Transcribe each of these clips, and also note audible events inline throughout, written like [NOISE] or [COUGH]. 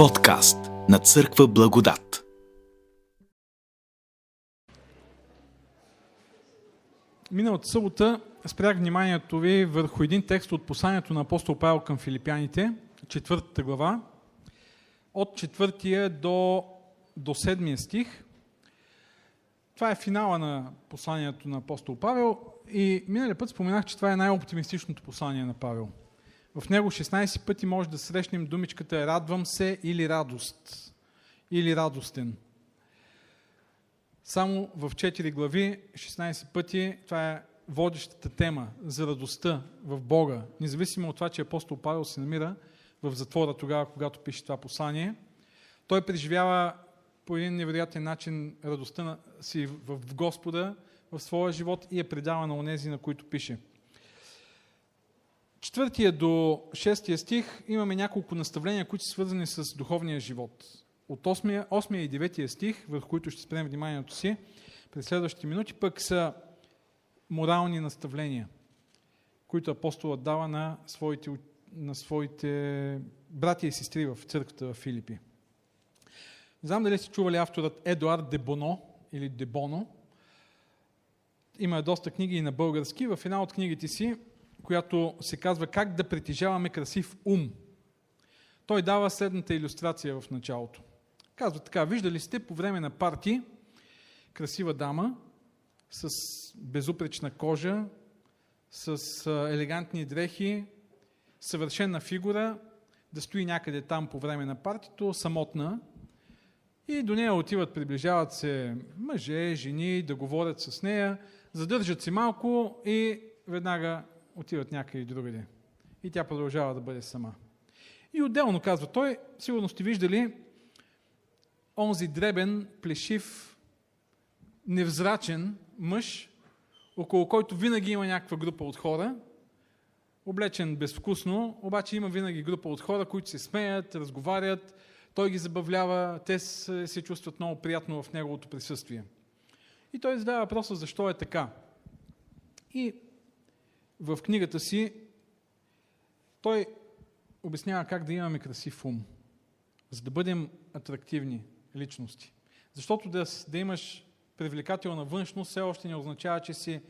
Подкаст на Църква Благодат. Миналата събота спрях вниманието ви върху един текст от посланието на апостол Павел към филипяните, четвъртата глава, от четвъртия до, до седмия стих. Това е финала на посланието на апостол Павел и миналия път споменах, че това е най-оптимистичното послание на Павел. В него 16 пъти може да срещнем думичката радвам се или радост, или радостен. Само в 4 глави, 16 пъти, това е водещата тема за радостта в Бога, независимо от това, че апостол Павел се намира в затвора тогава, когато пише това послание. Той преживява по един невероятен начин радостта си в Господа, в своя живот и е предава на онези, на които пише. Четвъртия до шестия стих имаме няколко наставления, които са свързани с духовния живот. От 8, 8 и 9 стих, върху които ще спрем вниманието си, през следващите минути, пък са морални наставления, които апостолът дава на своите, на своите братя и сестри в църквата в Филипи. Не знам дали сте чували авторът Едуард Дебоно или Дебоно. Има доста книги и на български. В една от книгите си, която се казва Как да притежаваме красив ум, той дава следната иллюстрация в началото. Казва така, виждали сте по време на парти красива дама с безупречна кожа, с елегантни дрехи, съвършена фигура, да стои някъде там по време на партито, самотна, и до нея отиват, приближават се мъже, жени, да говорят с нея, задържат се малко и веднага отиват някъде другаде. И тя продължава да бъде сама. И отделно казва той, сигурно сте виждали онзи дребен, плешив, невзрачен мъж, около който винаги има някаква група от хора, облечен безвкусно, обаче има винаги група от хора, които се смеят, разговарят, той ги забавлява, те се, чувстват много приятно в неговото присъствие. И той задава въпроса защо е така. И в книгата си той обяснява как да имаме красив ум, за да бъдем атрактивни личности. Защото да, да имаш привлекателна външност все още не означава, че си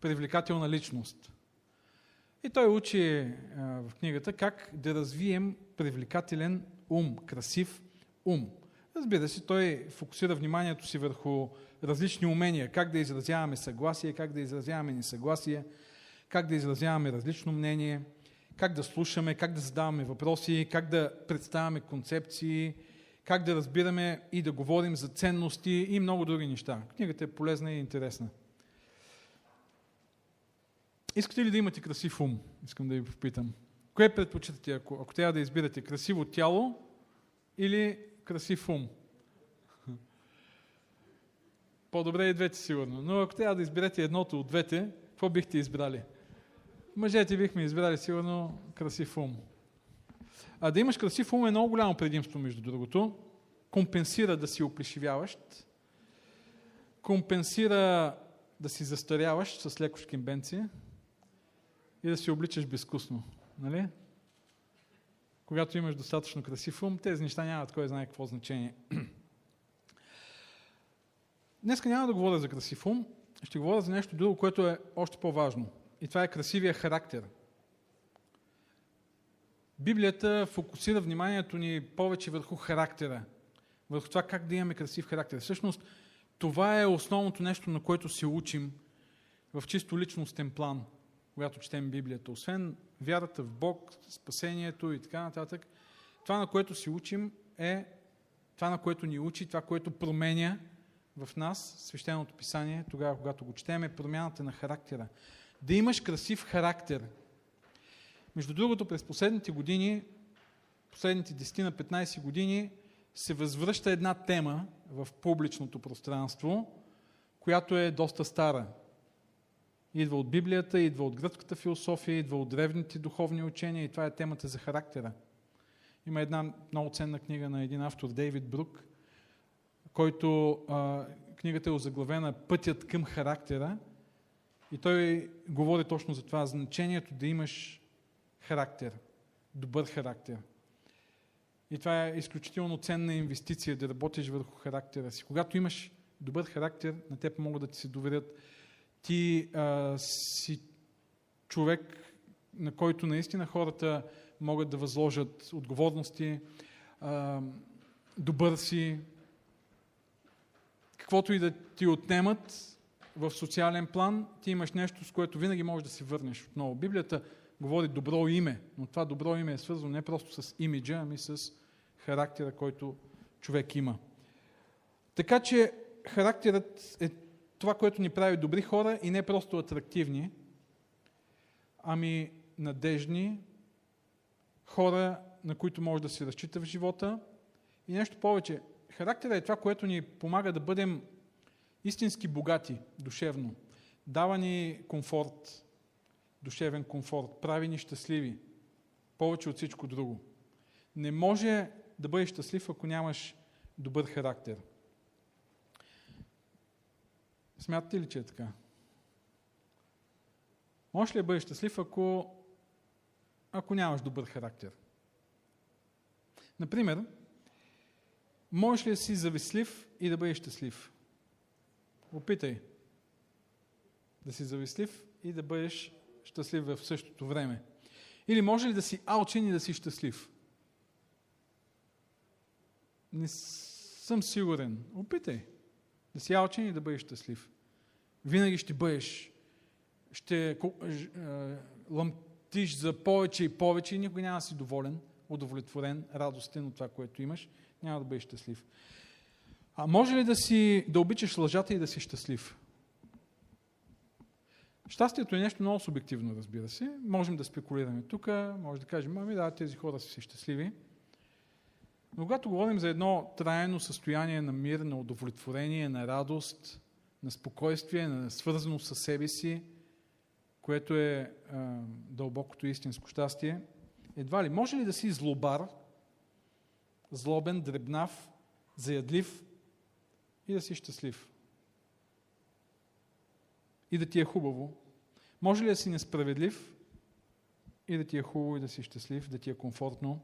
привлекателна личност. И той учи а, в книгата как да развием привлекателен ум, красив ум. Разбира се, той фокусира вниманието си върху различни умения, как да изразяваме съгласие, как да изразяваме несъгласие, как да изразяваме различно мнение, как да слушаме, как да задаваме въпроси, как да представяме концепции, как да разбираме и да говорим за ценности и много други неща. Книгата е полезна и интересна. Искате ли да имате красив ум? Искам да ви попитам. Кое предпочитате, ако, ако трябва да избирате красиво тяло или красив ум? [LAUGHS] По-добре и двете сигурно. Но ако трябва да изберете едното от двете, какво бихте избрали? Мъжете бихме избрали сигурно красив ум. А да имаш красив ум е много голямо предимство, между другото. Компенсира да си оплешивяващ, компенсира да си застаряваш с леко шкембенци и да си обличаш безвкусно. Нали? Когато имаш достатъчно красив ум, тези неща нямат кой знае какво значение. Днеска няма да говоря за красив ум, ще говоря за нещо друго, което е още по-важно. И това е красивия характер. Библията фокусира вниманието ни повече върху характера, върху това как да имаме красив характер. Всъщност, това е основното нещо, на което се учим в чисто личностен план – когато четем Библията. Освен вярата в Бог, спасението и така нататък, това, на което си учим, е това, на което ни учи, това, което променя в нас свещеното писание, тогава, когато го четем, е промяната на характера. Да имаш красив характер. Между другото, през последните години, последните 10 на 15 години, се възвръща една тема в публичното пространство, която е доста стара. Идва от Библията, идва от гръцката философия, идва от древните духовни учения и това е темата за характера. Има една много ценна книга на един автор, Дейвид Брук, който книгата е озаглавена Пътят към характера и той говори точно за това, значението да имаш характер, добър характер. И това е изключително ценна инвестиция да работиш върху характера си. Когато имаш добър характер, на теб могат да ти се доверят. Ти а, си човек, на който наистина хората могат да възложат отговорности, а, добър си, каквото и да ти отнемат в социален план, ти имаш нещо, с което винаги можеш да си върнеш отново. Библията говори добро име, но това добро име е свързано не просто с имиджа, ами с характера, който човек има. Така че характерът е това, което ни прави добри хора и не просто атрактивни, ами надежни, хора, на които може да се разчита в живота. И нещо повече, характерът е това, което ни помага да бъдем истински богати душевно. Дава ни комфорт, душевен комфорт, прави ни щастливи, повече от всичко друго. Не може да бъдеш щастлив, ако нямаш добър характер. Смятате ли, че е така? Може ли да бъдеш щастлив, ако, ако нямаш добър характер? Например, можеш ли да си завистлив и да бъдеш щастлив? Опитай да си завистлив и да бъдеш щастлив в същото време. Или може ли да си алчен и да си щастлив? Не съм сигурен. Опитай да си алчен и да бъдеш щастлив. Винаги ще бъдеш, ще лъмтиш за повече и повече и никой няма да си доволен, удовлетворен, радостен от това, което имаш. Няма да бъдеш щастлив. А може ли да, си, да обичаш лъжата и да си щастлив? Щастието е нещо много субективно, разбира се. Можем да спекулираме тук, може да кажем, ами да, тези хора са си щастливи. Но когато говорим за едно трайно състояние на мир, на удовлетворение, на радост, на спокойствие, на свързано със себе си, което е а, дълбокото истинско щастие, едва ли може ли да си злобар, злобен, дребнав, заядлив и да си щастлив? И да ти е хубаво. Може ли да си несправедлив и да ти е хубаво и да си щастлив, да ти е комфортно?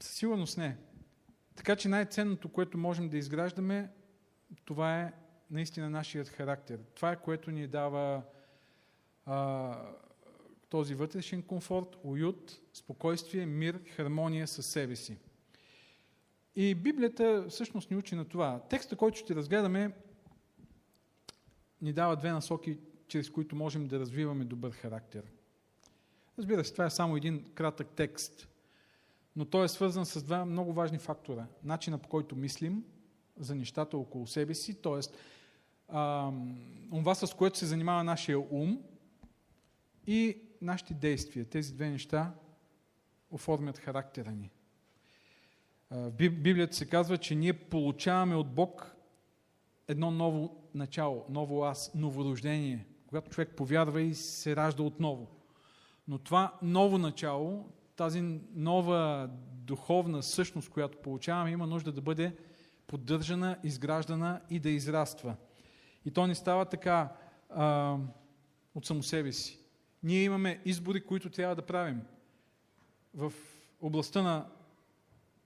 Със сигурност не. Така че най-ценното, което можем да изграждаме, това е наистина нашият характер. Това е което ни дава а, този вътрешен комфорт, уют, спокойствие, мир, хармония със себе си. И Библията всъщност ни учи на това. Текста, който ще разгледаме, ни дава две насоки, чрез които можем да развиваме добър характер. Разбира се, това е само един кратък текст, но той е свързан с два много важни фактора. Начина по който мислим за нещата около себе си, т.е. това, с което се занимава нашия ум и нашите действия. Тези две неща оформят характера ни. В Библията се казва, че ние получаваме от Бог едно ново начало, ново аз, новорождение, когато човек повярва и се ражда отново. Но това ново начало, тази нова духовна същност, която получаваме, има нужда да бъде поддържана, изграждана и да израства. И то не става така а, от само себе си. Ние имаме избори, които трябва да правим в областта на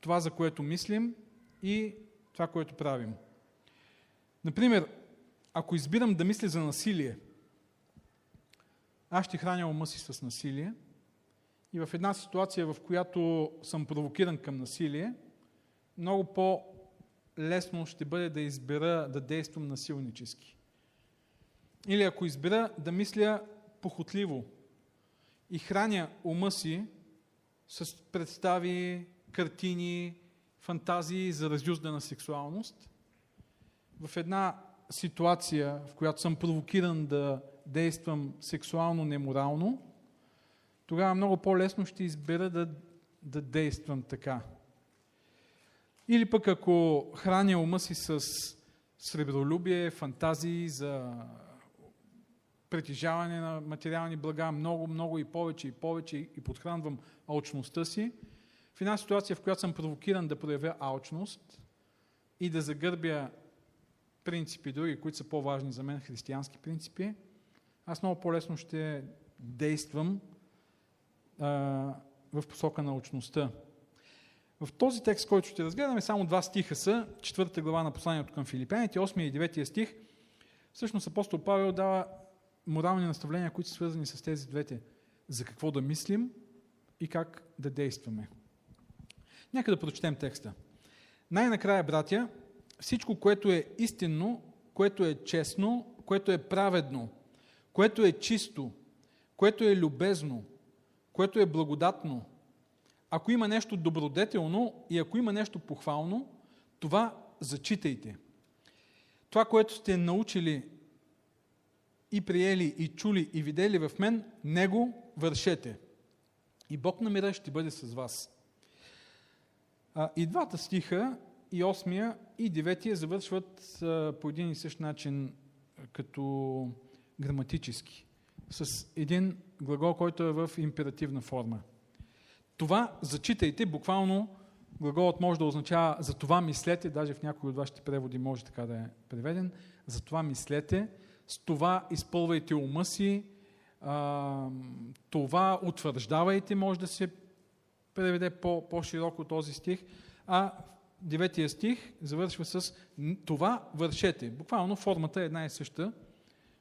това, за което мислим и това, което правим. Например, ако избирам да мисля за насилие, аз ще храня ума си с насилие и в една ситуация, в която съм провокиран към насилие, много по-лесно ще бъде да избера да действам насилнически. Или ако избера да мисля похотливо и храня ума си с представи, картини, фантазии за разюздана сексуалност, в една ситуация, в която съм провокиран да действам сексуално неморално, тогава много по-лесно ще избера да, да действам така. Или пък ако храня ума си с сребролюбие, фантазии за притежаване на материални блага, много, много и повече и повече и подхранвам алчността си, в една ситуация, в която съм провокиран да проявя алчност и да загърбя принципи, други, които са по-важни за мен, християнски принципи, аз много по-лесно ще действам а, в посока на очността. В този текст, който ще разгледаме, само два стиха са, четвърта глава на посланието към филипяните, 8 и 9 стих. Всъщност апостол Павел дава морални наставления, които са свързани с тези двете. За какво да мислим и как да действаме. Нека да прочетем текста. Най-накрая, братя, всичко, което е истинно, което е честно, което е праведно, което е чисто, което е любезно, което е благодатно, ако има нещо добродетелно и ако има нещо похвално, това зачитайте. Това, което сте научили и приели, и чули, и видели в мен, него вършете. И Бог на мира ще бъде с вас. И двата стиха, и осмия, и деветия, завършват по един и същ начин като граматически. С един глагол, който е в императивна форма. Това зачитайте, буквално глаголът може да означава за това мислете, даже в някои от вашите преводи може така да е преведен, за това мислете, с това изпълвайте ума си, това утвърждавайте, може да се преведе по, по-широко този стих, а деветия стих завършва с това вършете. Буквално формата е една и съща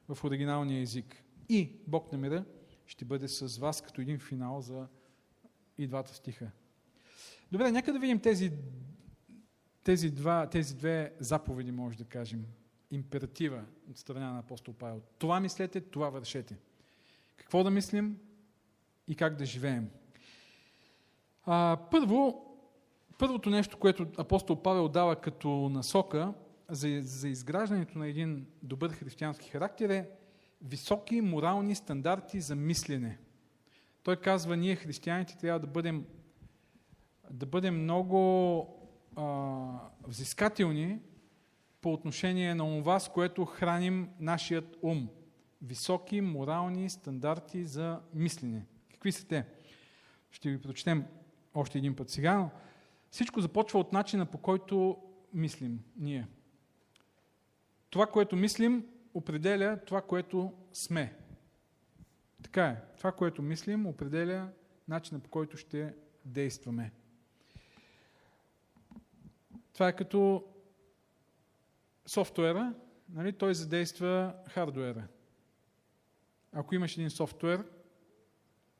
в оригиналния език. И Бог на мира ще бъде с вас като един финал за и двата стиха. Добре, нека да видим тези, тези, два, тези две заповеди, може да кажем. Императива от страна на апостол Павел. Това мислете, това вършете. Какво да мислим и как да живеем. А, първо, първото нещо, което апостол Павел дава като насока за, за изграждането на един добър християнски характер е високи морални стандарти за мислене. Той казва, ние християните трябва да бъдем, да бъдем много а, взискателни по отношение на това, с което храним нашият ум. Високи морални стандарти за мислене. Какви са те? Ще ви прочетем още един път сега. Но всичко започва от начина по който мислим ние. Това, което мислим, определя това, което сме. Така е. Това, което мислим, определя начина по който ще действаме. Това е като софтуера, нали? той задейства хардуера. Ако имаш един софтуер,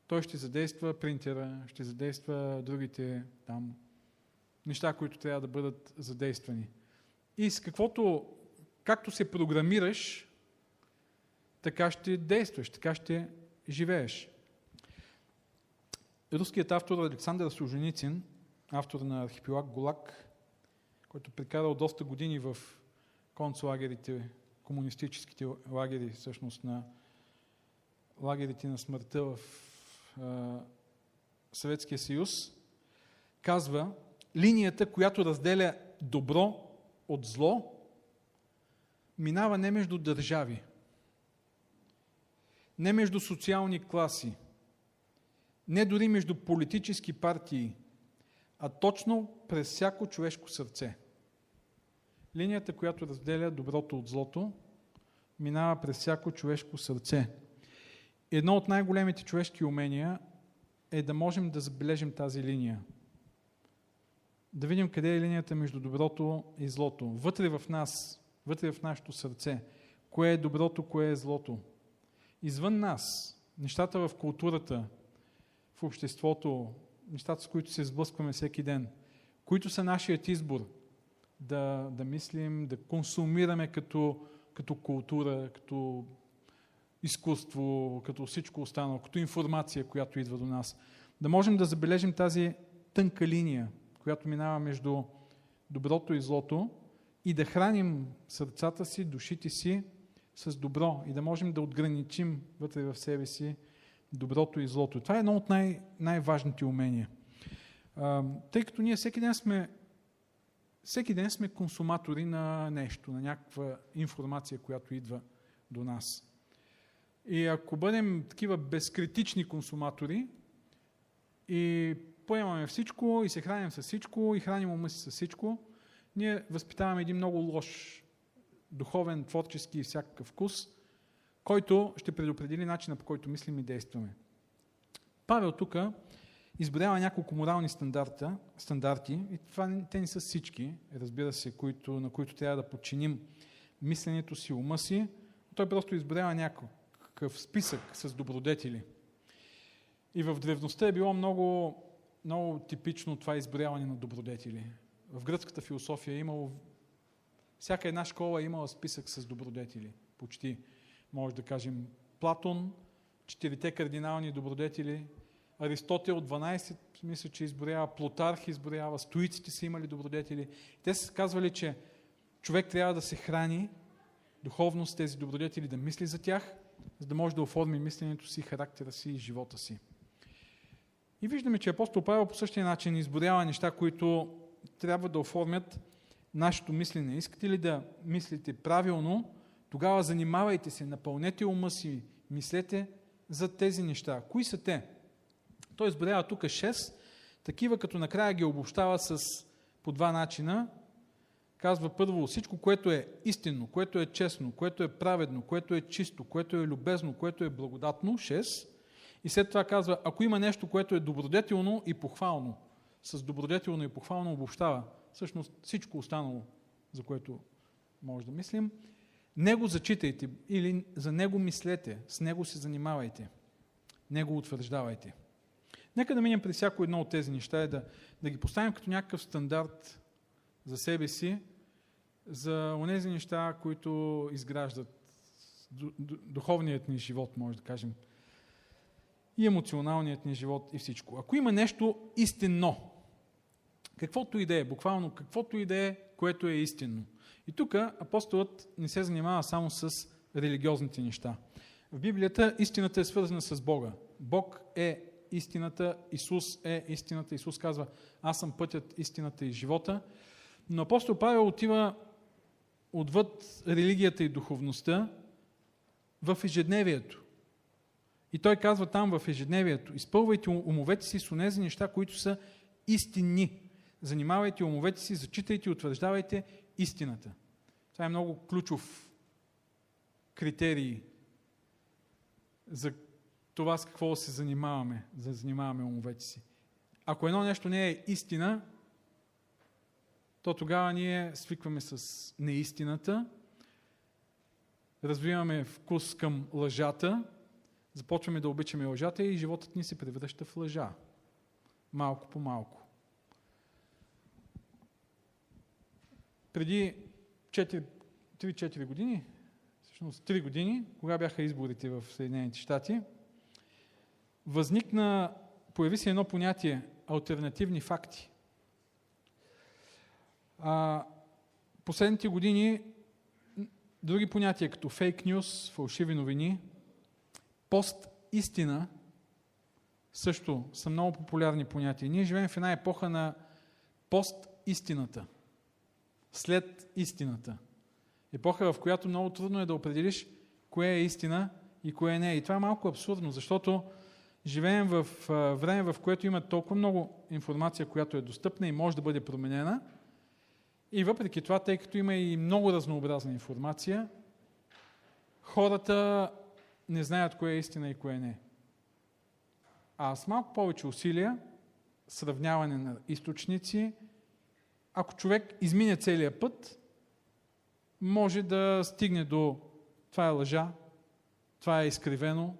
той ще задейства принтера, ще задейства другите там неща, които трябва да бъдат задействани. И с каквото, както се програмираш, така ще действаш, така ще живееш. Руският автор Александър Суженицин, автор на архипелаг Голак, който прекарал доста години в концлагерите, комунистическите лагери, всъщност на лагерите на смъртта в Съветския съюз, казва, линията, която разделя добро от зло, минава не между държави, не между социални класи, не дори между политически партии, а точно през всяко човешко сърце. Линията, която разделя доброто от злото, минава през всяко човешко сърце. Едно от най-големите човешки умения е да можем да забележим тази линия. Да видим къде е линията между доброто и злото. Вътре в нас, вътре в нашето сърце. Кое е доброто, кое е злото извън нас, нещата в културата, в обществото, нещата, с които се сблъскваме всеки ден, които са нашият избор да, да мислим, да консумираме като, като култура, като изкуство, като всичко останало, като информация, която идва до нас. Да можем да забележим тази тънка линия, която минава между доброто и злото и да храним сърцата си, душите си с добро и да можем да отграничим вътре в себе си доброто и злото. Това е едно от най- най-важните умения. Тъй като ние всеки ден сме всеки ден сме консуматори на нещо, на някаква информация, която идва до нас. И ако бъдем такива безкритични консуматори и поемаме всичко и се храним с всичко и храним ума си с всичко, ние възпитаваме един много лош духовен, творчески и всякакъв вкус, който ще предопредели начина по който мислим и действаме. Павел тук изброява няколко морални стандарта, стандарти, и това те не са всички, разбира се, които, на които трябва да подчиним мисленето си, ума си. Той просто изброява някакъв списък с добродетели. И в древността е било много, много типично това изброяване на добродетели. В гръцката философия е имало всяка една школа е имала списък с добродетели. Почти, може да кажем, Платон, четирите кардинални добродетели, Аристотел 12, мисля, че изборява, Плутарх изборява, стоиците са имали добродетели. Те са казвали, че човек трябва да се храни духовно с тези добродетели, да мисли за тях, за да може да оформи мисленето си, характера си и живота си. И виждаме, че апостол Павел по същия начин изборява неща, които трябва да оформят нашето мислене. Искате ли да мислите правилно, тогава занимавайте се, напълнете ума си, мислете за тези неща. Кои са те? Той изборява тук 6, такива като накрая ги обобщава с по два начина. Казва първо всичко, което е истинно, което е честно, което е праведно, което е чисто, което е любезно, което е благодатно, 6. И след това казва, ако има нещо, което е добродетелно и похвално, с добродетелно и похвално обобщава всъщност всичко останало, за което може да мислим, него зачитайте или за него мислете, с него се занимавайте, него утвърждавайте. Нека да минем през всяко едно от тези неща и да, да ги поставим като някакъв стандарт за себе си, за онези неща, които изграждат духовният ни живот, може да кажем, и емоционалният ни живот и всичко. Ако има нещо истинно, каквото и да е, буквално каквото и да е, което е истинно. И тук апостолът не се занимава само с религиозните неща. В Библията истината е свързана с Бога. Бог е истината, Исус е истината. Исус казва, аз съм пътят, истината и живота. Но апостол Павел отива отвъд религията и духовността в ежедневието. И той казва там в ежедневието, изпълвайте умовете си с онези неща, които са истинни. Занимавайте умовете си, зачитайте и утвърждавайте истината. Това е много ключов критерий за това с какво се занимаваме, за да занимаваме умовете си. Ако едно нещо не е истина, то тогава ние свикваме с неистината, развиваме вкус към лъжата, започваме да обичаме лъжата и животът ни се превръща в лъжа. Малко по малко. преди 3-4 години, всъщност 3 години, кога бяха изборите в Съединените щати, възникна, появи се едно понятие альтернативни факти. А, последните години други понятия, като фейк нюс, фалшиви новини, пост истина, също са много популярни понятия. Ние живеем в една епоха на пост истината – след истината. Епоха, в която много трудно е да определиш кое е истина и кое не е. И това е малко абсурдно, защото живеем в време, в което има толкова много информация, която е достъпна и може да бъде променена. И въпреки това, тъй като има и много разнообразна информация, хората не знаят кое е истина и кое не. А с малко повече усилия, сравняване на източници, ако човек измине целия път, може да стигне до това е лъжа, това е изкривено,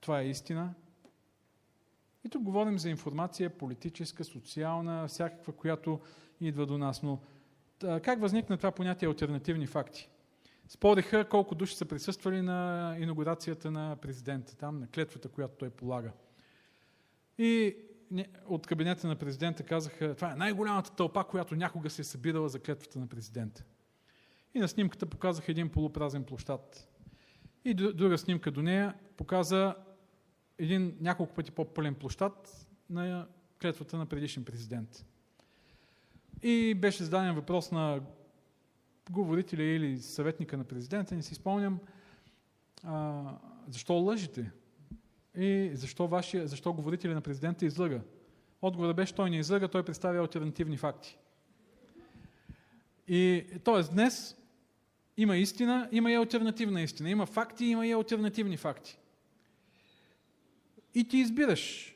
това е истина. И тук говорим за информация политическа, социална, всякаква, която идва до нас. Но как възникна това понятие альтернативни факти? Спориха колко души са присъствали на инаугурацията на президента, там на клетвата, която той полага. И от кабинета на президента казаха, това е най-голямата тълпа, която някога се е събирала за клетвата на президента. И на снимката показаха един полупразен площад. И друга снимка до нея показа един няколко пъти по-пълен площад на клетвата на предишен президент. И беше зададен въпрос на говорителя или съветника на президента, не си спомням, а, защо лъжите? И защо, вашия, защо говорителя на президента излъга? Отговорът беше, той не излъга, той представя альтернативни факти. И т.е. днес има истина, има и альтернативна истина. Има факти, има и альтернативни факти. И ти избираш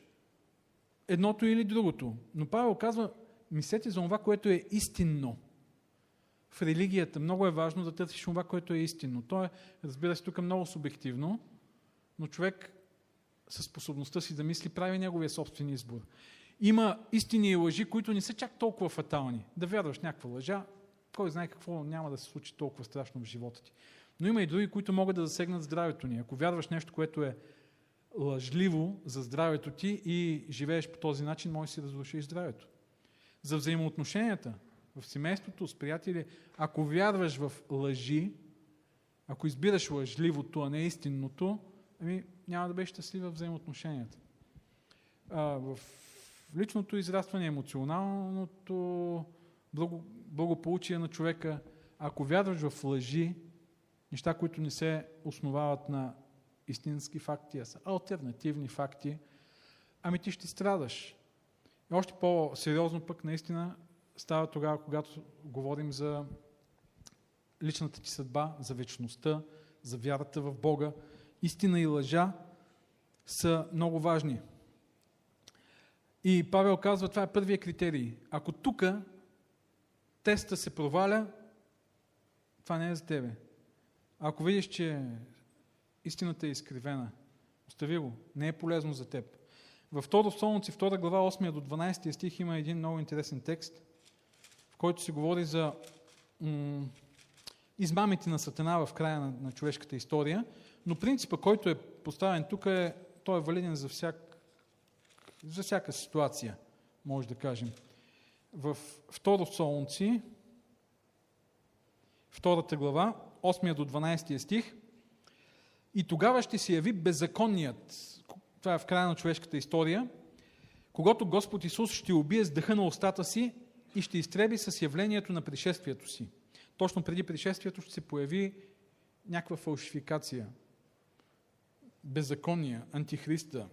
едното или другото. Но Павел казва, мислете за това, което е истинно. В религията много е важно да търсиш това, което е истинно. То е, разбира се, тук е много субективно, но човек със способността си да мисли прави неговия собствен избор. Има истини и лъжи, които не са чак толкова фатални. Да вярваш някаква лъжа, кой знае какво няма да се случи толкова страшно в живота ти. Но има и други, които могат да засегнат здравето ни. Ако вярваш нещо, което е лъжливо за здравето ти и живееш по този начин, може да си разрушиш здравето. За взаимоотношенията в семейството, с приятели, ако вярваш в лъжи, ако избираш лъжливото, а не истинното, ами няма да бъдеш щастлив в взаимоотношенията. А, в личното израстване, емоционалното благо, благополучие на човека, ако вярваш в лъжи, неща, които не се основават на истински факти, а са альтернативни факти, ами ти ще страдаш. И още по-сериозно пък наистина става тогава, когато говорим за личната ти съдба, за вечността, за вярата в Бога. Истина и лъжа са много важни. И Павел казва, това е първия критерий. Ако тук теста се проваля, това не е за тебе. Ако видиш, че истината е изкривена, остави го. Не е полезно за теб. Във второ Солунци, 2 глава, 8 до 12 стих има един много интересен текст, в който се говори за измамите на Сатана в края на, на човешката история, но принципа, който е поставен тук, е, той е валиден за, всяк, за всяка ситуация, може да кажем. В второ Солунци, втората глава, 8 до 12 стих, и тогава ще се яви беззаконният, това е в края на човешката история, когато Господ Исус ще убие с дъха на устата си и ще изтреби с явлението на пришествието си. Точно преди пришествието ще се появи някаква фалшификация, беззакония, антихриста.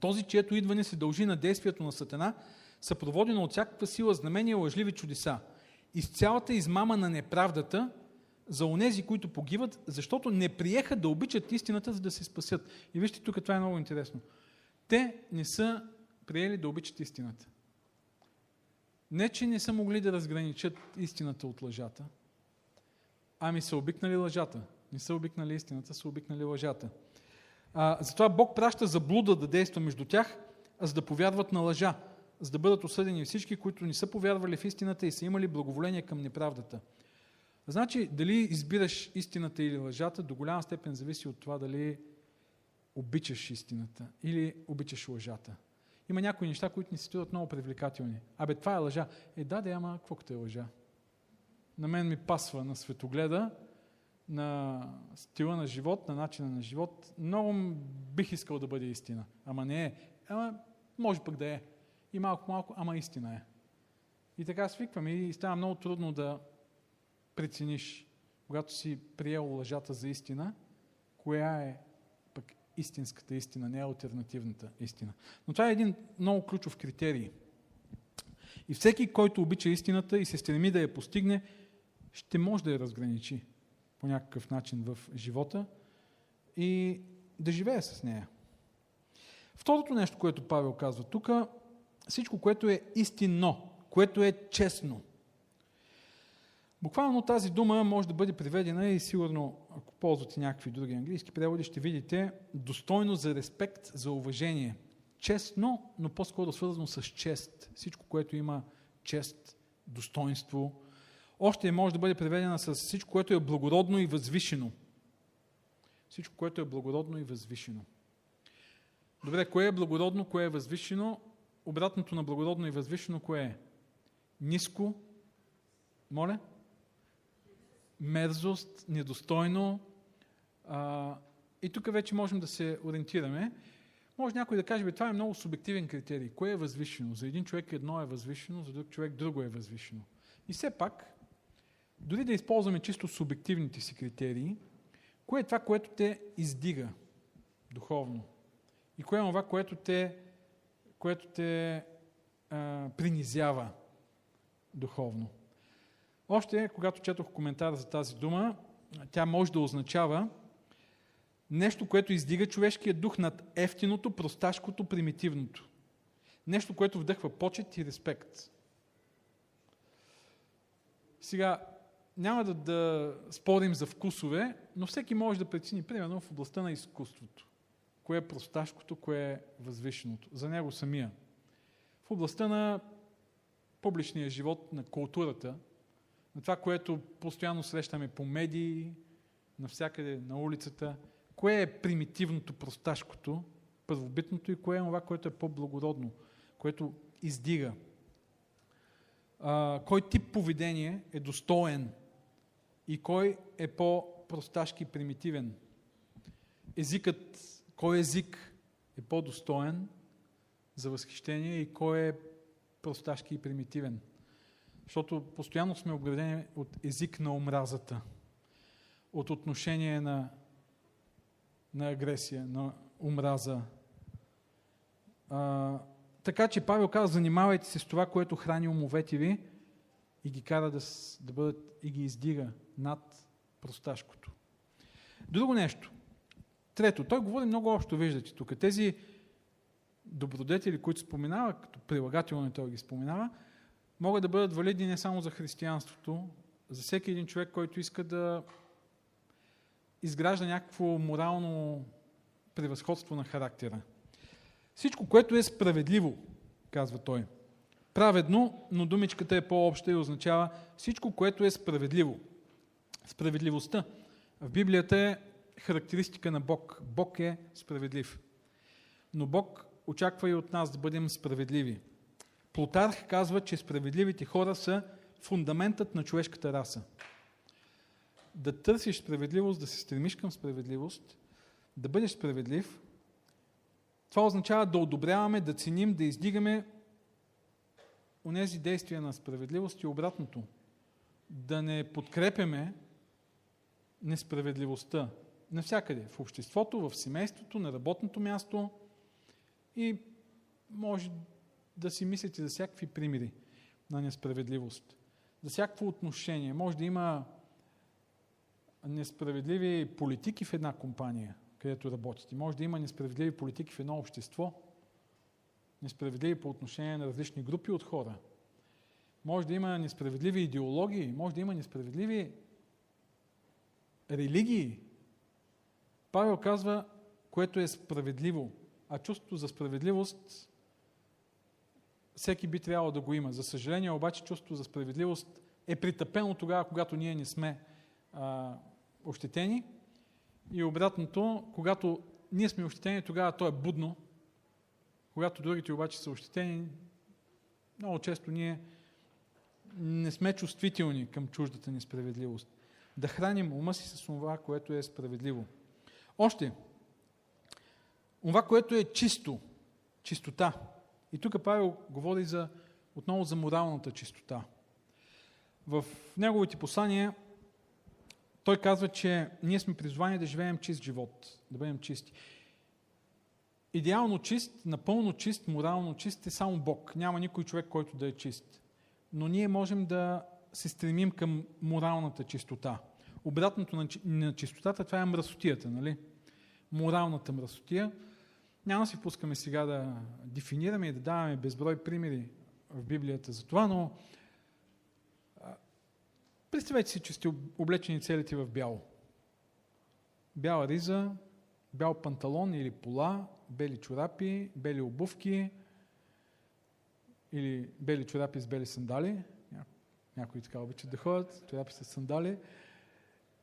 Този, чието идване се дължи на действието на Сатана, съпроводено от всякаква сила, знамения, лъжливи чудеса. И с цялата измама на неправдата – за онези, които погиват, защото не приеха да обичат истината, за да се спасят. И вижте, тук това е много интересно. Те не са приели да обичат истината. Не, че не са могли да разграничат истината от лъжата, ами са обикнали лъжата. Не са обикнали истината, са обикнали лъжата. А, затова Бог праща заблуда да действа между тях, за да повярват на лъжа, за да бъдат осъдени всички, които не са повярвали в истината и са имали благоволение към неправдата. Значи, дали избираш истината или лъжата, до голяма степен зависи от това дали обичаш истината или обичаш лъжата. Има някои неща, които ни се струват много привлекателни. Абе, това е лъжа. Е, да, да, ама какво като е лъжа? На мен ми пасва на светогледа, на стила на живот, на начина на живот. Много бих искал да бъде истина. Ама не е. Ама може пък да е. И малко-малко, ама истина е. И така свикваме и става много трудно да прецениш, когато си приел лъжата за истина, коя е пък истинската истина, не альтернативната истина. Но това е един много ключов критерий. И всеки, който обича истината и се стреми да я постигне, ще може да я разграничи по някакъв начин в живота и да живее с нея. Второто нещо, което Павел казва тук, всичко, което е истинно, което е честно – Буквално тази дума може да бъде приведена и сигурно, ако ползвате някакви други английски преводи, ще видите достойно за респект, за уважение. Честно, но по-скоро свързано с чест. Всичко, което има чест, достоинство. Още може да бъде приведена с всичко, което е благородно и възвишено. Всичко, което е благородно и възвишено. Добре, кое е благородно, кое е възвишено? Обратното на благородно и възвишено, кое е? Ниско. Моля? Мерзост, недостойно. А, и тук вече можем да се ориентираме. Може някой да каже, бе, това е много субективен критерий. Кое е възвишено? За един човек едно е възвишено, за друг човек друго е възвишено. И все пак, дори да използваме чисто субективните си критерии, кое е това, което те издига духовно? И кое е това, което те, което те а, принизява духовно? Още, когато четох коментар за тази дума, тя може да означава нещо, което издига човешкия дух над ефтиното, просташкото, примитивното. Нещо, което вдъхва почет и респект. Сега, няма да, да спорим за вкусове, но всеки може да прецени, примерно, в областта на изкуството. Кое е просташкото, кое е възвишеното. За него самия. В областта на публичния живот, на културата, на това, което постоянно срещаме по медии, навсякъде на улицата, кое е примитивното, просташкото, първобитното и кое е това, което е по-благородно, което издига. А, кой тип поведение е достоен и кой е по-просташки и примитивен. Езикът, кой език е по-достоен за възхищение и кой е просташки и примитивен. Защото постоянно сме обградени от език на омразата, от отношение на, на агресия, на омраза. А, така че Павел казва, занимавайте се с това, което храни умовете ви и ги кара да, да бъдат и ги издига над просташкото. Друго нещо. Трето, той говори много общо, виждате тук. Тези добродетели, които споменава, като прилагателно той ги споменава, могат да бъдат валидни не само за християнството, за всеки един човек, който иска да изгражда някакво морално превъзходство на характера. Всичко, което е справедливо, казва той. Праведно, но думичката е по-обща и означава всичко, което е справедливо. Справедливостта в Библията е характеристика на Бог. Бог е справедлив. Но Бог очаква и от нас да бъдем справедливи. Плутарх казва, че справедливите хора са фундаментът на човешката раса. Да търсиш справедливост, да се стремиш към справедливост, да бъдеш справедлив, това означава да одобряваме, да ценим, да издигаме онези действия на справедливост и обратното. Да не подкрепяме несправедливостта навсякъде, в обществото, в семейството, на работното място и може да си мислите за всякакви примери на несправедливост. За всякакво отношение. Може да има несправедливи политики в една компания, където работите. Може да има несправедливи политики в едно общество, несправедливи по отношение на различни групи от хора. Може да има несправедливи идеологии, може да има несправедливи религии. Павел казва, което е справедливо, а чувството за справедливост всеки би трябвало да го има. За съжаление обаче чувството за справедливост е притъпено тогава, когато ние не сме а, ощетени и обратното, когато ние сме ощетени, тогава то е будно. Когато другите обаче са ощетени, много често ние не сме чувствителни към чуждата несправедливост. Да храним ума си с това, което е справедливо. Още, това, което е чисто, чистота. И тук Павел говори за, отново за моралната чистота. В неговите послания той казва, че ние сме призвани да живеем чист живот, да бъдем чисти. Идеално чист, напълно чист, морално чист е само Бог. Няма никой човек, който да е чист. Но ние можем да се стремим към моралната чистота. Обратното на, чистотата, това е мръсотията, нали? Моралната мръсотия. Няма да си пускаме сега да дефинираме и да даваме безброй примери в Библията за това, но представете си, че сте облечени целите в бяло. Бяла риза, бял панталон или пола, бели чорапи, бели обувки или бели чорапи с бели сандали. Някои така обичат да ходят, чорапи с сандали.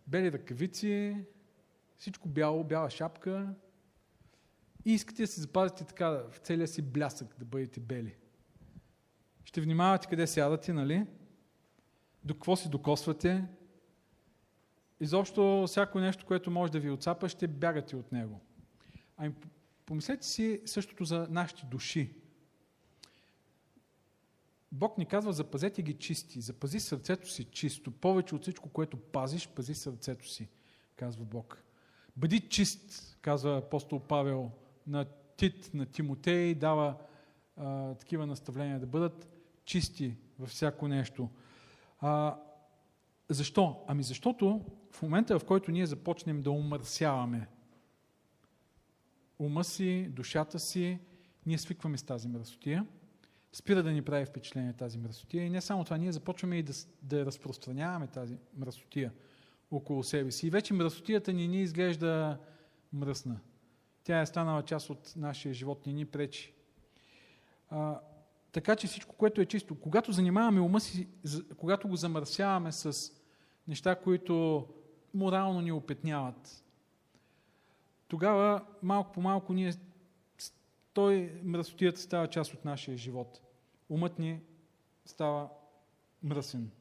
Бели ръкавици, всичко бяло, бяла шапка, и искате да се запазите така в целия си блясък, да бъдете бели. Ще внимавате къде сядате, нали? До какво си докосвате. Изобщо всяко нещо, което може да ви отцапа, ще бягате от него. Ами помислете си същото за нашите души. Бог ни казва, запазете ги чисти, запази сърцето си чисто. Повече от всичко, което пазиш, пази сърцето си, казва Бог. Бъди чист, казва апостол Павел на Тит, на Тимотей, дава а, такива наставления да бъдат чисти във всяко нещо. А, защо? Ами защото в момента, в който ние започнем да умърсяваме ума си, душата си, ние свикваме с тази мръсотия, спира да ни прави впечатление тази мръсотия и не само това, ние започваме и да, да разпространяваме тази мръсотия около себе си. И вече мръсотията ни ни изглежда мръсна. Тя е станала част от нашия живот, ни ни пречи. А, така че всичко, което е чисто, когато занимаваме ума си, когато го замърсяваме с неща, които морално ни опетняват, тогава малко по малко ние, той, мръсотията става част от нашия живот. Умът ни става мръсен.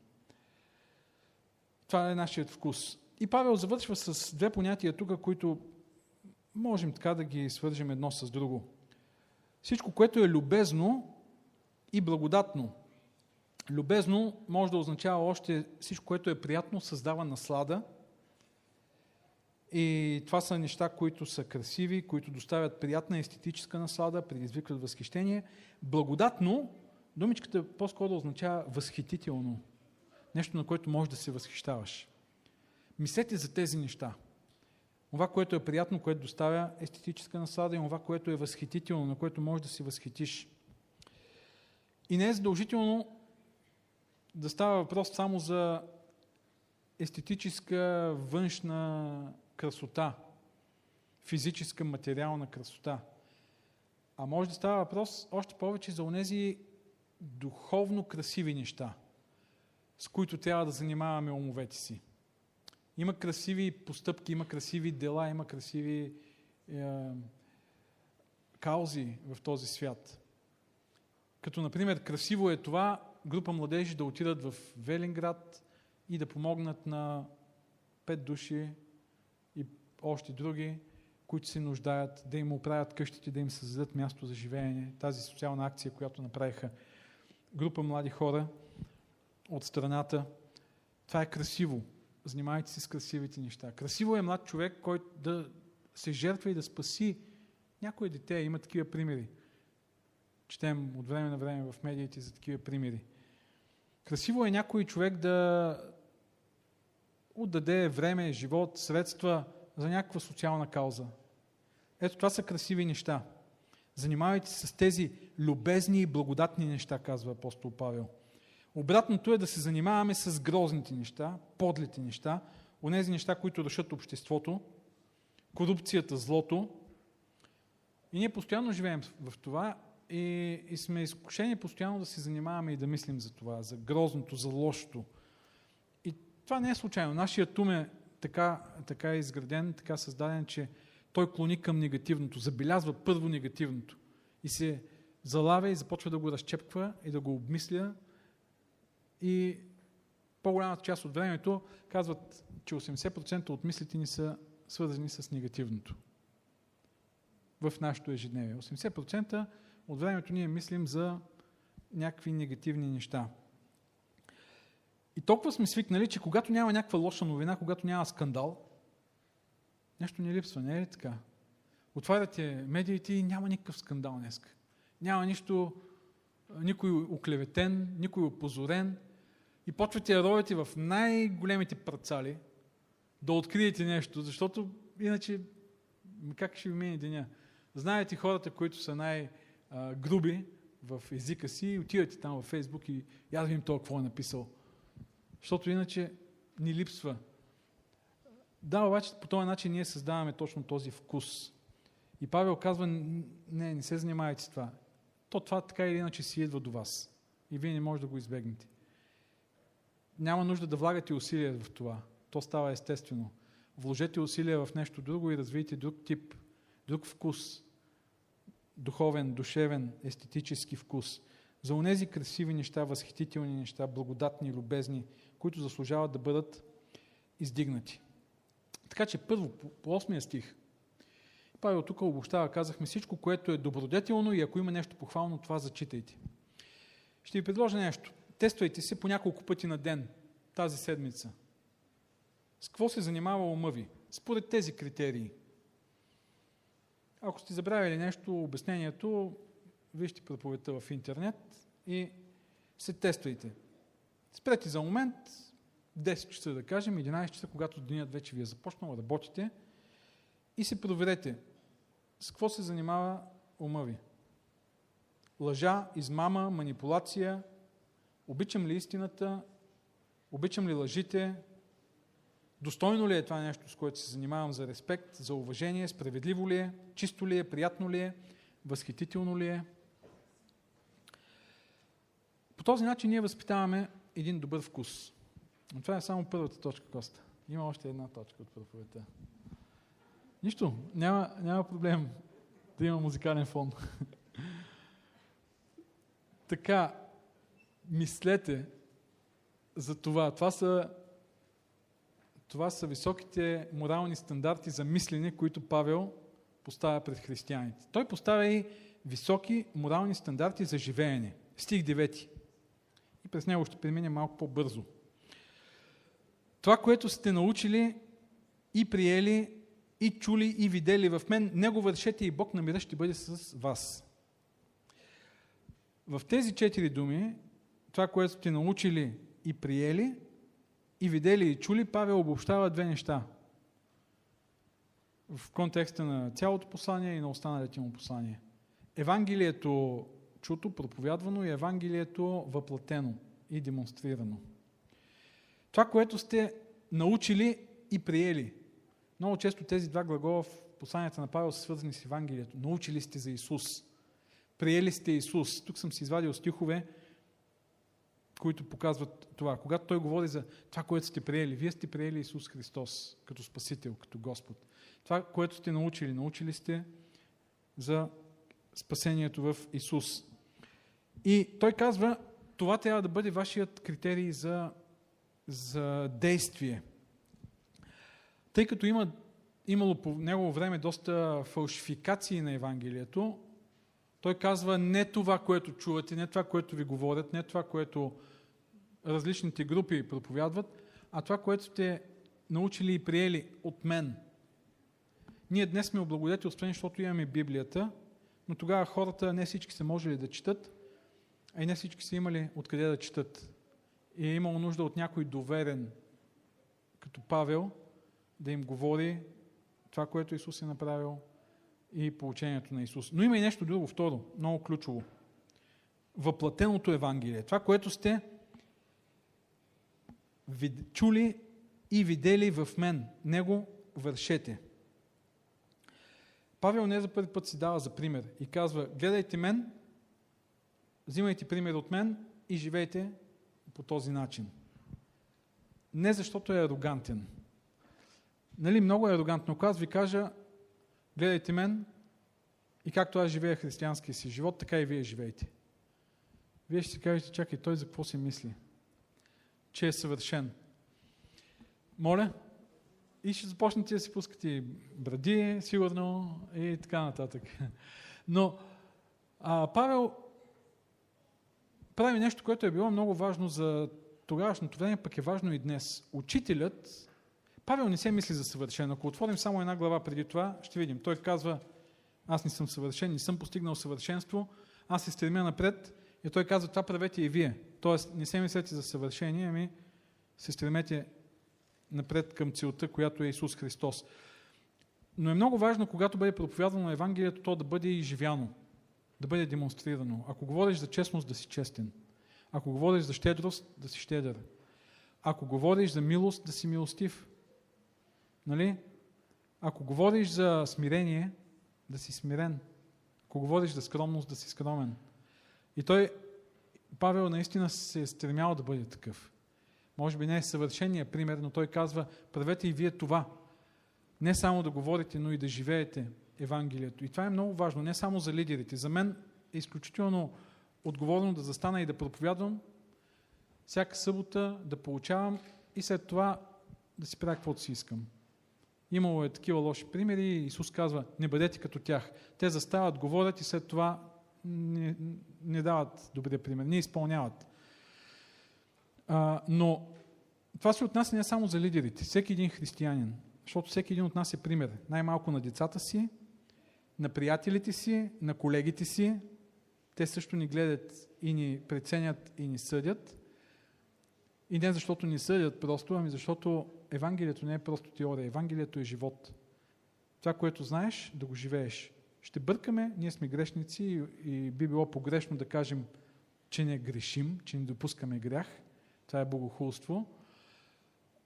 Това е нашият вкус. И Павел завършва с две понятия тук, които можем така да ги свържем едно с друго. Всичко, което е любезно и благодатно. Любезно може да означава още всичко, което е приятно, създава наслада. И това са неща, които са красиви, които доставят приятна естетическа наслада, предизвикват възхищение. Благодатно, думичката по-скоро означава възхитително. Нещо, на което можеш да се възхищаваш. Мислете за тези неща. Това, което е приятно, което доставя естетическа наслада и това, което е възхитително, на което можеш да се възхитиш. И не е задължително да става въпрос само за естетическа външна красота, физическа, материална красота. А може да става въпрос още повече за онези духовно красиви неща, с които трябва да занимаваме умовете си. Има красиви постъпки, има красиви дела, има красиви е, каузи в този свят. Като, например, красиво е това група младежи да отидат в Велинград и да помогнат на пет души и още други, които се нуждаят, да им оправят къщите, да им създадат място за живеене. Тази социална акция, която направиха група млади хора от страната. Това е красиво. Занимавайте се с красивите неща. Красиво е млад човек, който да се жертва и да спаси някое дете. Има такива примери. Четем от време на време в медиите за такива примери. Красиво е някой човек да отдаде време, живот, средства за някаква социална кауза. Ето това са красиви неща. Занимавайте се с тези любезни и благодатни неща, казва апостол Павел. Обратното е да се занимаваме с грозните неща, подлите неща, онези неща, които решат обществото, корупцията, злото. И ние постоянно живеем в това и, и сме изкушени постоянно да се занимаваме и да мислим за това, за грозното, за лошото. И това не е случайно. Нашият ум е така, така е изграден, така създаден, че той клони към негативното, забелязва първо негативното и се залавя и започва да го разчепква и да го обмисля и по-голямата част от времето казват, че 80% от мислите ни са свързани с негативното в нашето ежедневие. 80% от времето ние мислим за някакви негативни неща. И толкова сме свикнали, че когато няма някаква лоша новина, когато няма скандал, нещо ни липсва, не е ли така? Отваряте медиите и няма никакъв скандал днес. Няма нищо, никой оклеветен, никой опозорен. И почвате да ровете в най-големите парцали да откриете нещо, защото иначе как ще ви мине деня? Знаете хората, които са най- груби в езика си и отивате там във Фейсбук и я да видим това какво е написал. Защото иначе ни липсва. Да, обаче по този начин ние създаваме точно този вкус. И Павел казва, не, не се занимавайте с това. То това така или иначе си идва до вас. И вие не можете да го избегнете. Няма нужда да влагате усилия в това. То става естествено. Вложете усилия в нещо друго и развийте друг тип, друг вкус духовен, душевен, естетически вкус, за онези красиви неща, възхитителни неща, благодатни, любезни, които заслужават да бъдат издигнати. Така че първо, по 8 стих, Павел тук обобщава, казахме всичко, което е добродетелно и ако има нещо похвално, това зачитайте. Ще ви предложа нещо. Тествайте се по няколко пъти на ден тази седмица. С какво се занимава ума ви? Според тези критерии – ако сте забравили нещо, обяснението, вижте проповедта в интернет и се тествайте. Спрете за момент, 10 часа да кажем, 11 часа, когато денят вече ви е започнал, работите и се проверете с какво се занимава ума ви. лъжа, измама, манипулация, обичам ли истината, обичам ли лъжите, достойно ли е това нещо, с което се занимавам за респект, за уважение, справедливо ли е, чисто ли е, приятно ли е, възхитително ли е. По този начин ние възпитаваме един добър вкус. Но това е само първата точка, Коста. Има още една точка от проповедта. Нищо, няма, няма проблем да има музикален фон. [LAUGHS] така, мислете за това. Това са, това са високите морални стандарти за мислене, които Павел поставя пред християните. Той поставя и високи морални стандарти за живеене. Стих 9. И през него ще премине малко по-бързо. Това, което сте научили и приели, и чули, и видели в мен, него вършете и Бог на мира ще бъде с вас. В тези четири думи, това, което сте научили и приели, и видели и чули, Павел обобщава две неща. В контекста на цялото послание и на останалите му послания. Евангелието чуто, проповядвано и Евангелието въплатено и демонстрирано. Това, което сте научили и приели. Много често тези два глагола в посланията на Павел са свързани с Евангелието. Научили сте за Исус. Приели сте Исус. Тук съм си извадил стихове, които показват това. Когато той говори за това, което сте приели, вие сте приели Исус Христос като Спасител, като Господ. Това, което сте научили, научили сте за спасението в Исус. И той казва, това трябва да бъде вашият критерий за, за действие. Тъй като има, имало по негово време доста фалшификации на Евангелието, той казва не това, което чувате, не това, което ви говорят, не това, което различните групи проповядват, а това, което сте научили и приели от мен. Ние днес сме облагодетелствени, защото имаме Библията, но тогава хората не всички са можели да четат, а и не всички са имали откъде да четат. И е имало нужда от някой доверен, като Павел, да им говори това, което Исус е направил и получението на Исус. Но има и нещо друго, второ, много ключово. Въплатеното Евангелие. Това, което сте чули и видели в мен. Него вършете. Павел не за първи път си дава за пример и казва, гледайте мен, взимайте пример от мен и живейте по този начин. Не защото е арогантен. Нали, много е арогантно. Ако аз ви кажа, гледайте мен и както аз живея християнския си живот, така и вие живеете. Вие ще си кажете, чакай, той за какво си мисли? Че е съвършен. Моля? И ще започнете да си пускате бради, сигурно, и така нататък. Но а, Павел прави нещо, което е било много важно за тогавашното време, пък е важно и днес. Учителят, Павел не се мисли за съвършен. Ако отворим само една глава преди това, ще видим. Той казва, аз не съм съвършен, не съм постигнал съвършенство, аз се стремя напред и той казва, това правете и вие. Тоест, не се мислете за съвършение, ами се стремете напред към целта, която е Исус Христос. Но е много важно, когато бъде проповядвано Евангелието, то да бъде изживяно, да бъде демонстрирано. Ако говориш за честност, да си честен. Ако говориш за щедрост, да си щедър. Ако говориш за милост, да си милостив. Нали? Ако говориш за смирение, да си смирен. Ако говориш за скромност, да си скромен. И той, Павел, наистина се е стремял да бъде такъв. Може би не е съвършения пример, но той казва, правете и вие това. Не само да говорите, но и да живеете Евангелието. И това е много важно, не само за лидерите. За мен е изключително отговорно да застана и да проповядвам всяка събота, да получавам и след това да си правя каквото си искам. Имало е такива лоши примери Исус казва, не бъдете като тях. Те застават, говорят и след това не, не дават добрия пример, не изпълняват. А, но това се отнася не само за лидерите, всеки един християнин, защото всеки един от нас е пример. Най-малко на децата си, на приятелите си, на колегите си. Те също ни гледат и ни преценят и ни съдят. И не защото ни съдят просто, ами защото Евангелието не е просто теория. Евангелието е живот. Това, което знаеш, да го живееш. Ще бъркаме, ние сме грешници и, и би било погрешно да кажем, че не грешим, че не допускаме грях. Това е богохулство.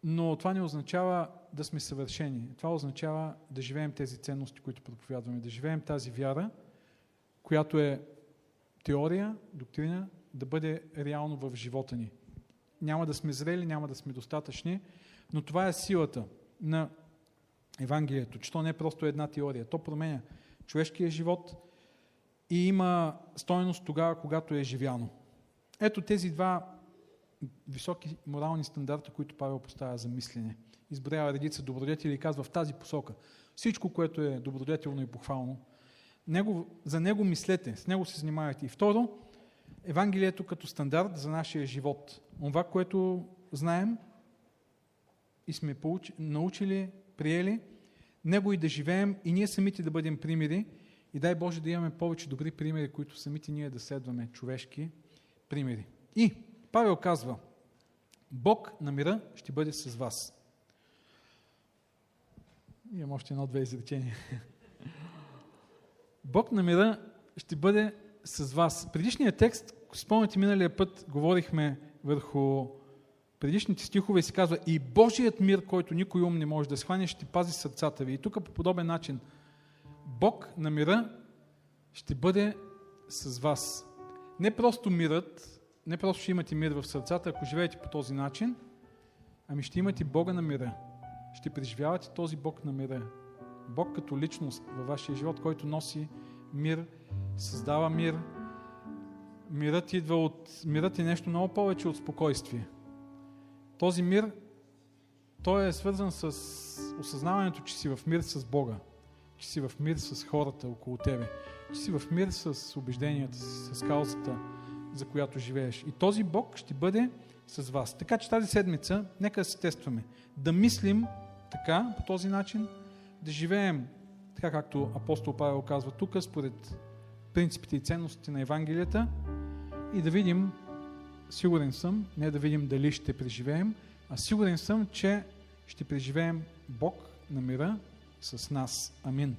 Но това не означава да сме съвършени. Това означава да живеем тези ценности, които проповядваме, да живеем тази вяра, която е теория, доктрина, да бъде реално в живота ни. Няма да сме зрели, няма да сме достатъчни, но това е силата на Евангелието, че то не е просто една теория. То променя човешкия живот и има стойност тогава, когато е живяно. Ето тези два високи морални стандарти, които Павел поставя за мислене. Изброява редица добродетели и казва в тази посока. Всичко, което е добродетелно и похвално, за него мислете, с него се занимавайте. И второ, Евангелието като стандарт за нашия живот. Това, което знаем и сме научили, приели, него и да живеем и ние самите да бъдем примери и дай Боже да имаме повече добри примери, които самите ние да следваме, човешки примери. И Павел казва, Бог на мира ще бъде с вас. Имам още едно-две изречения. [LAUGHS] Бог на мира ще бъде с вас. Предишният текст, спомняте миналия път, говорихме върху предишните стихове се казва и Божият мир, който никой ум не може да схване, ще пази сърцата ви. И тук по подобен начин Бог на мира ще бъде с вас. Не просто мирът, не просто ще имате мир в сърцата, ако живеете по този начин, ами ще имате Бога на мира. Ще преживявате този Бог на мира. Бог като личност във вашия живот, който носи мир, създава мир. Мирът идва от... Мирът е нещо много повече от спокойствие. Този мир, той е свързан с осъзнаването, че си в мир с Бога, че си в мир с хората около тебе, че си в мир с убежденията с каузата, за която живееш. И този Бог ще бъде с вас. Така че тази седмица, нека да се тестваме. Да мислим така, по този начин, да живеем така както апостол Павел казва тук, според принципите и ценностите на Евангелията и да видим, сигурен съм, не да видим дали ще преживеем, а сигурен съм, че ще преживеем Бог на мира с нас. Амин.